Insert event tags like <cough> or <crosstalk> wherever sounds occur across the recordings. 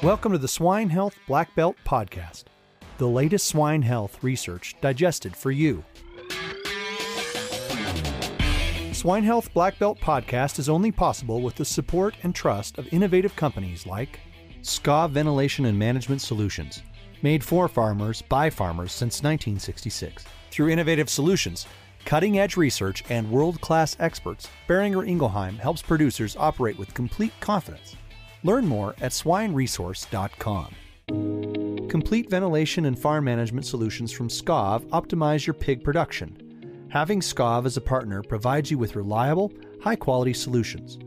Welcome to the Swine Health Black Belt Podcast, the latest swine health research digested for you. Swine Health Black Belt Podcast is only possible with the support and trust of innovative companies like Skov Ventilation and Management Solutions, made for farmers by farmers since 1966. Through innovative solutions, cutting edge research, and world class experts, Boehringer Ingelheim helps producers operate with complete confidence. Learn more at swineresource.com. Complete ventilation and farm management solutions from Skov optimize your pig production. Having Skov as a partner provides you with reliable, high quality solutions.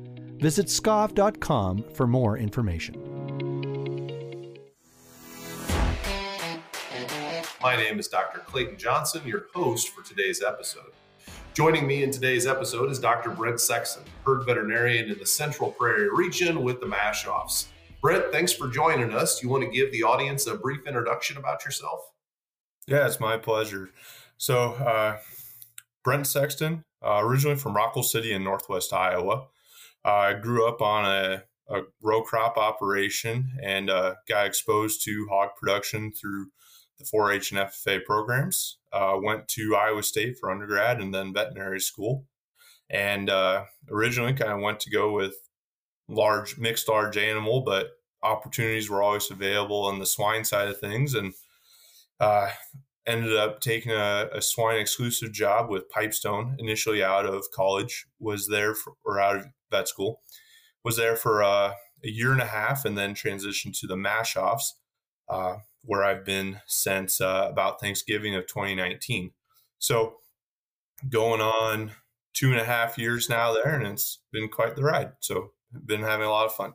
Visit skov.com for more information. My name is Dr. Clayton Johnson, your host for today's episode. Joining me in today's episode is Dr. Brent Sexton, herd veterinarian in the Central Prairie region with the Maschhoffs. Brent, thanks for joining us. You want to give the audience a brief introduction about yourself? Yeah, it's my pleasure. So, uh, Brent Sexton, uh, originally from Rockwell City in Northwest Iowa. Uh, I grew up on a, a row crop operation and uh, got exposed to hog production through the 4-H and FFA programs. Uh, went to Iowa State for undergrad and then veterinary school. And uh, originally, kind of went to go with large, mixed large animal, but opportunities were always available on the swine side of things, and uh, ended up taking a, a, swine exclusive job with Pipestone initially out of college. Was there for, or out of vet school. Was there for uh, a year and a half, and then transitioned to the Maschhoffs. Where I've been since uh, about Thanksgiving of 2019. So going on two and a half years now there, and it's been quite the ride. So been having a lot of fun.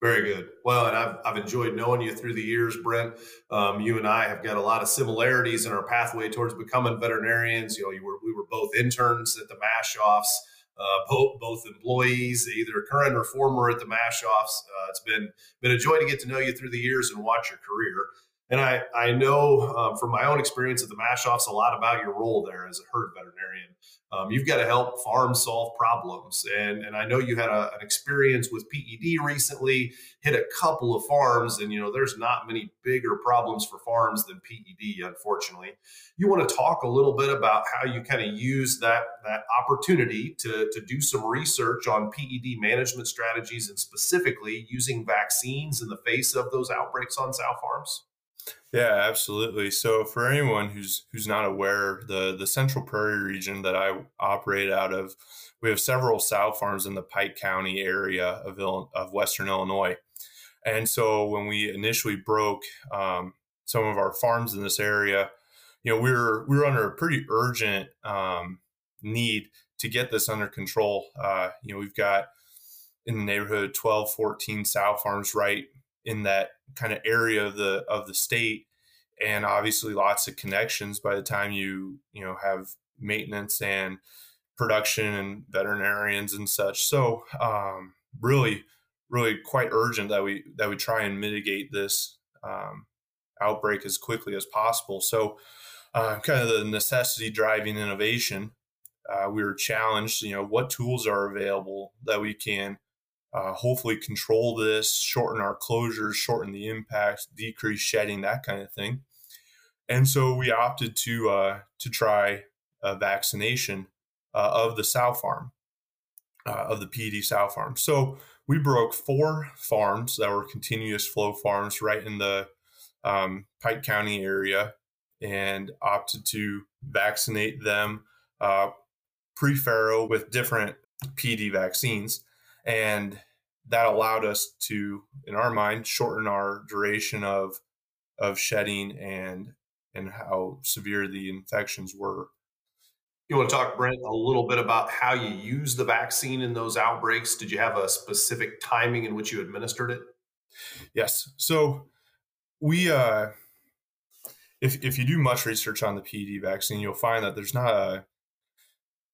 Very good. Well, and I've, I've enjoyed knowing you through the years, Brent. Um, you and I have got a lot of similarities in our pathway towards becoming veterinarians. You know, you were, we were both interns at the Maschhoffs, uh, both, both employees, either current or former at the Maschhoffs. Uh, it's been, been a joy to get to know you through the years and watch your career. And I, I know um, from my own experience at the Maschhoffs a lot about your role there as a herd veterinarian. Um, you've got to help farms solve problems. And, and I know you had a, an experience with PED recently, hit a couple of farms, and you know, there's not many bigger problems for farms than PED, unfortunately. You want to talk a little bit about how you kind of use that, that opportunity to, to do some research on PED management strategies and specifically using vaccines in the face of those outbreaks on sow farms? Yeah, absolutely. So for anyone who's who's not aware, the the Central Prairie region that I operate out of, we have several sow farms in the Pike County area of of Western Illinois. And so when we initially broke um, some of our farms in this area, you know, we were we were under a pretty urgent um, need to get this under control. Uh, you know, we've got in the neighborhood 12, 14 sow farms right in that kind of area of the of the state and obviously lots of connections by the time you you know have maintenance and production and veterinarians and such. So um, really really quite urgent that we that we try and mitigate this um, outbreak as quickly as possible. So uh, kind of the necessity driving innovation uh, we were challenged you know what tools are available that we can uh, hopefully control this, shorten our closures, shorten the impact, decrease shedding, that kind of thing. And so we opted to uh, to try a vaccination uh, of the sow farm, uh, of the PED sow farm. So we broke four farms that were continuous flow farms right in the um, Pike County area and opted to vaccinate them uh, pre-farrow with different PED vaccines and that allowed us to in our mind shorten our duration of of shedding and and how severe the infections were. You want to talk brent a little bit about how you use the vaccine in those outbreaks? Did you have a specific timing in which you administered it? Yes. So we uh if if you do much research on the PED vaccine, you'll find that there's not a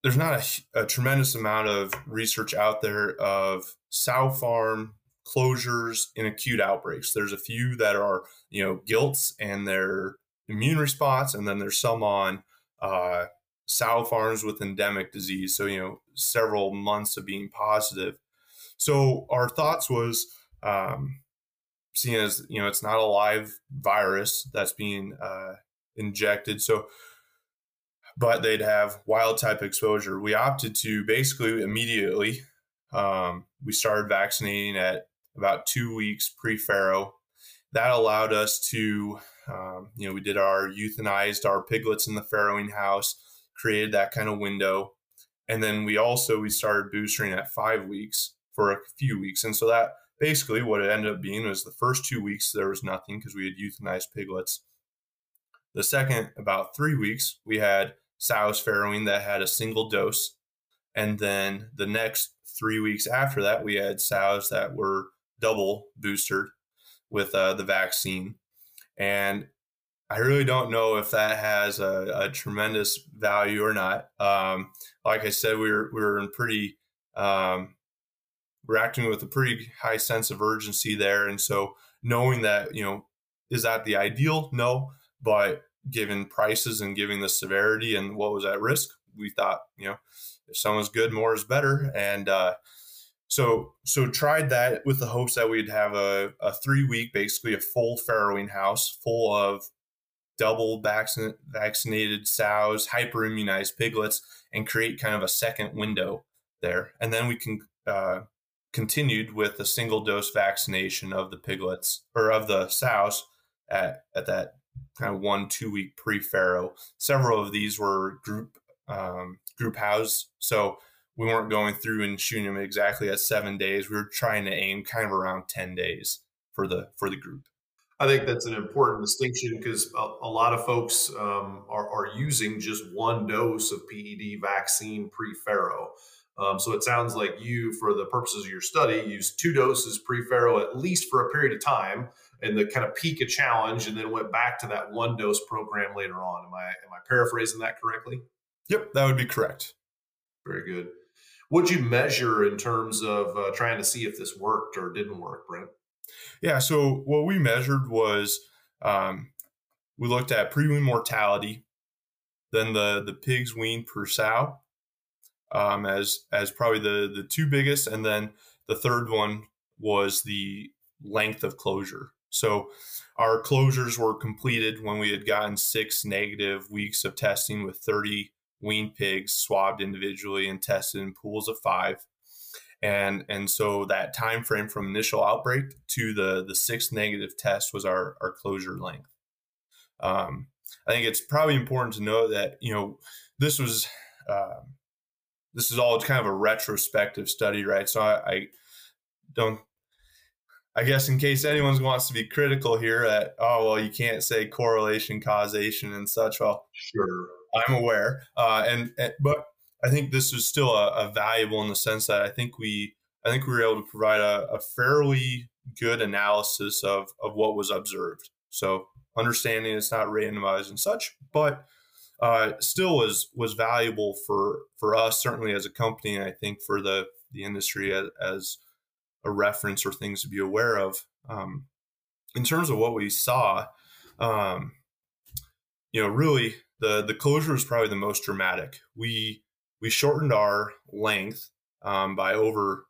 there's not a, a, tremendous amount of research out there of sow farm closures in acute outbreaks. There's a few that are, you know, gilts and their immune response, and then there's some on uh, sow farms with endemic disease. So, you know, several months of being positive. So our thoughts was um, seeing as you know it's not a live virus that's being uh, injected, so but they'd have wild type exposure. We opted to basically immediately. Um, we started vaccinating at about two weeks pre farrow. That allowed us to, um, you know, we did our euthanized our piglets in the farrowing house, created that kind of window, and then we also we started boostering at five weeks for a few weeks, and so that basically what it ended up being was the first two weeks there was nothing because we had euthanized piglets. The second about three weeks we had sows farrowing that had a single dose. And then the next three weeks after that, we had sows that were double boosted with uh, the vaccine. And I really don't know if that has a, a tremendous value or not. Um, like I said, we were, we were in pretty, um, we're acting with a pretty high sense of urgency there. And so knowing that, you know, is that the ideal? No, but given prices and giving the severity and what was at risk, we thought, you know, if someone's good, more is better. And uh, so so tried that with the hopes that we'd have a, a three week, basically a full farrowing house full of double vaccin- vaccinated sows, hyper immunized piglets, and create kind of a second window there. And then we can uh, continued with a single dose vaccination of the piglets or of the sows at, at that kind of one two week pre farrow. Several of these were group um, group house, so we weren't going through and shooting them exactly at seven days. We were trying to aim kind of around ten days for the for the group. I think that's an important distinction because a, a, lot of folks um, are, are, using just one dose of PED vaccine pre farrow. Um, so it sounds like you, for the purposes of your study, used two doses pre farrow at least for a period of time and the kind of peak of challenge and then went back to that one dose program later on. Am I am I paraphrasing that correctly? Yep, that would be correct. Very good. What'd you measure in terms of uh, trying to see if this worked or didn't work, Brent? Yeah, so what we measured was um, we looked at pre-wean mortality, then the the pigs weaned per sow um, as as probably the the two biggest, and then the third one was the length of closure. So our closures were completed when we had gotten six negative weeks of testing with 30 weaned pigs swabbed individually and tested in pools of five. And, and so that time frame from initial outbreak to the, the sixth negative test was our, our closure length. Um, I think it's probably important to know that, you know, this was, uh, this is all kind of a retrospective study, right? So I, I don't I guess in case anyone wants to be critical here that oh well you can't say correlation causation and such. Well sure. I'm aware. Uh, and, and, but I think this is still a, a, valuable in the sense that I think we I think we were able to provide a, a fairly good analysis of of what was observed. So understanding it's not randomized and such but uh, still was was valuable for for us certainly as a company and I think for the the industry as, as a reference or things to be aware of. Um, in terms of what we saw, um, you know, really the the closure is probably the most dramatic. We we shortened our length um, by over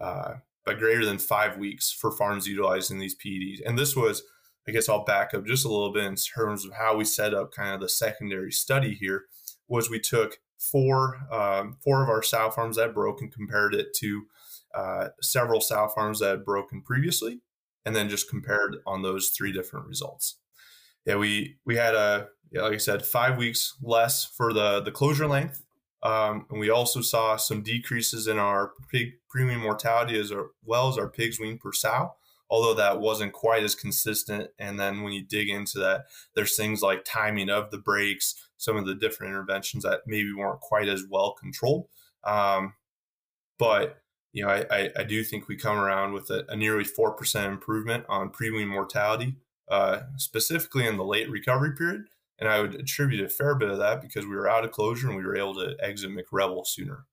uh, by greater than five weeks for farms utilizing these PEDs, and this was. I guess I'll back up just a little bit in terms of how we set up kind of the secondary study here. Was we took four um, four of our sow farms that broke and compared it to uh, several sow farms that had broken previously, and then just compared on those three different results. Yeah, we we had a yeah, like I said, five weeks less for the the closure length, um, and we also saw some decreases in our pig pre-wean mortality as well as our pigs weaned per sow. Although that wasn't quite as consistent, and then when you dig into that, there's things like timing of the breaks, some of the different interventions that maybe weren't quite as well controlled. Um, but you know, I, I, I, do think we come around with a, a nearly 4% improvement on pre-wean mortality, uh, specifically in the late recovery period. And I would attribute a fair bit of that because we were out of closure and we were able to exit McRebel sooner.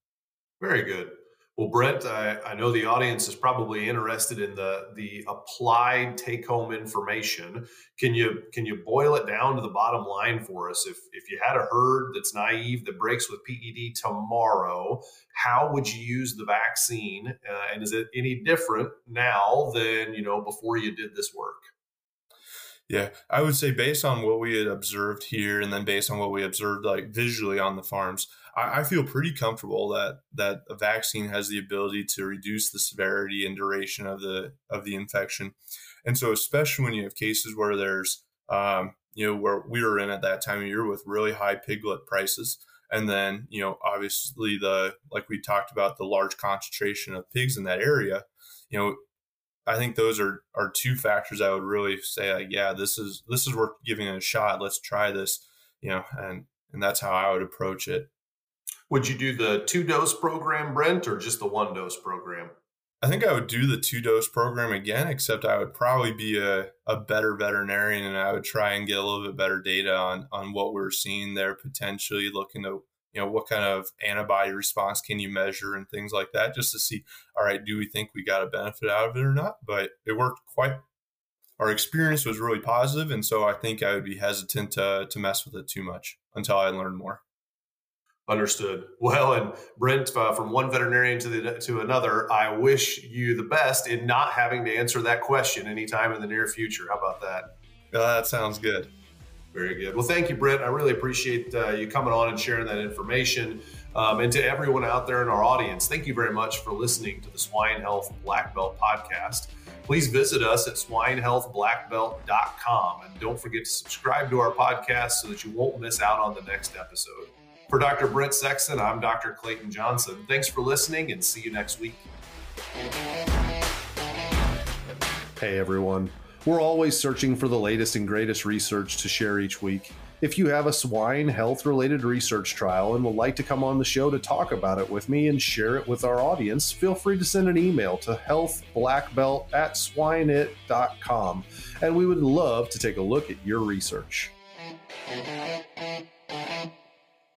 Very good. Well, Brent, I, I, know the audience is probably interested in the the applied take home information. Can you can you boil it down to the bottom line for us? If if you had a herd that's naive that breaks with PED tomorrow, how would you use the vaccine? Uh, and is it any different now than you know before you did this work? Yeah, I would say based on what we had observed here, and then based on what we observed like visually on the farms, I, I, feel pretty comfortable that that a vaccine has the ability to reduce the severity and duration of the of the infection, and so especially when you have cases where there's um, you know where we were in at that time of year with really high piglet prices, and then you know obviously the like we talked about the large concentration of pigs in that area, you know I think those are are two factors I would really say like yeah this is this is worth giving it a shot let's try this you know and and that's how I would approach it. Would you do the two dose program, Brent, or just the one dose program? I think I would do the two dose program again, except I would probably be a, a better veterinarian and I would try and get a little bit better data on on what we're seeing there potentially looking to you know what kind of antibody response can you measure and things like that just to see all right do we think we got a benefit out of it or not but it worked quite our experience was really positive and so i think i would be hesitant to, to mess with it too much until i learn more understood <laughs> well and brent uh, from one veterinarian to the to another i wish you the best in not having to answer that question anytime in the near future how about that uh, that sounds good very good. Well, thank you, Brent. I really appreciate uh, you coming on and sharing that information. Um, and to everyone out there in our audience, thank you very much for listening to the Swine Health Black Belt podcast. Please visit us at swinehealthblackbelt.com and don't forget to subscribe to our podcast so that you won't miss out on the next episode. For Dr. Brent Sexton, I'm Dr. Clayton Johnson. Thanks for listening and see you next week. Hey, everyone. We're always searching for the latest and greatest research to share each week. If you have a swine health related research trial and would like to come on the show to talk about it with me and share it with our audience, feel free to send an email to healthblackbelt at swineit.com and we would love to take a look at your research.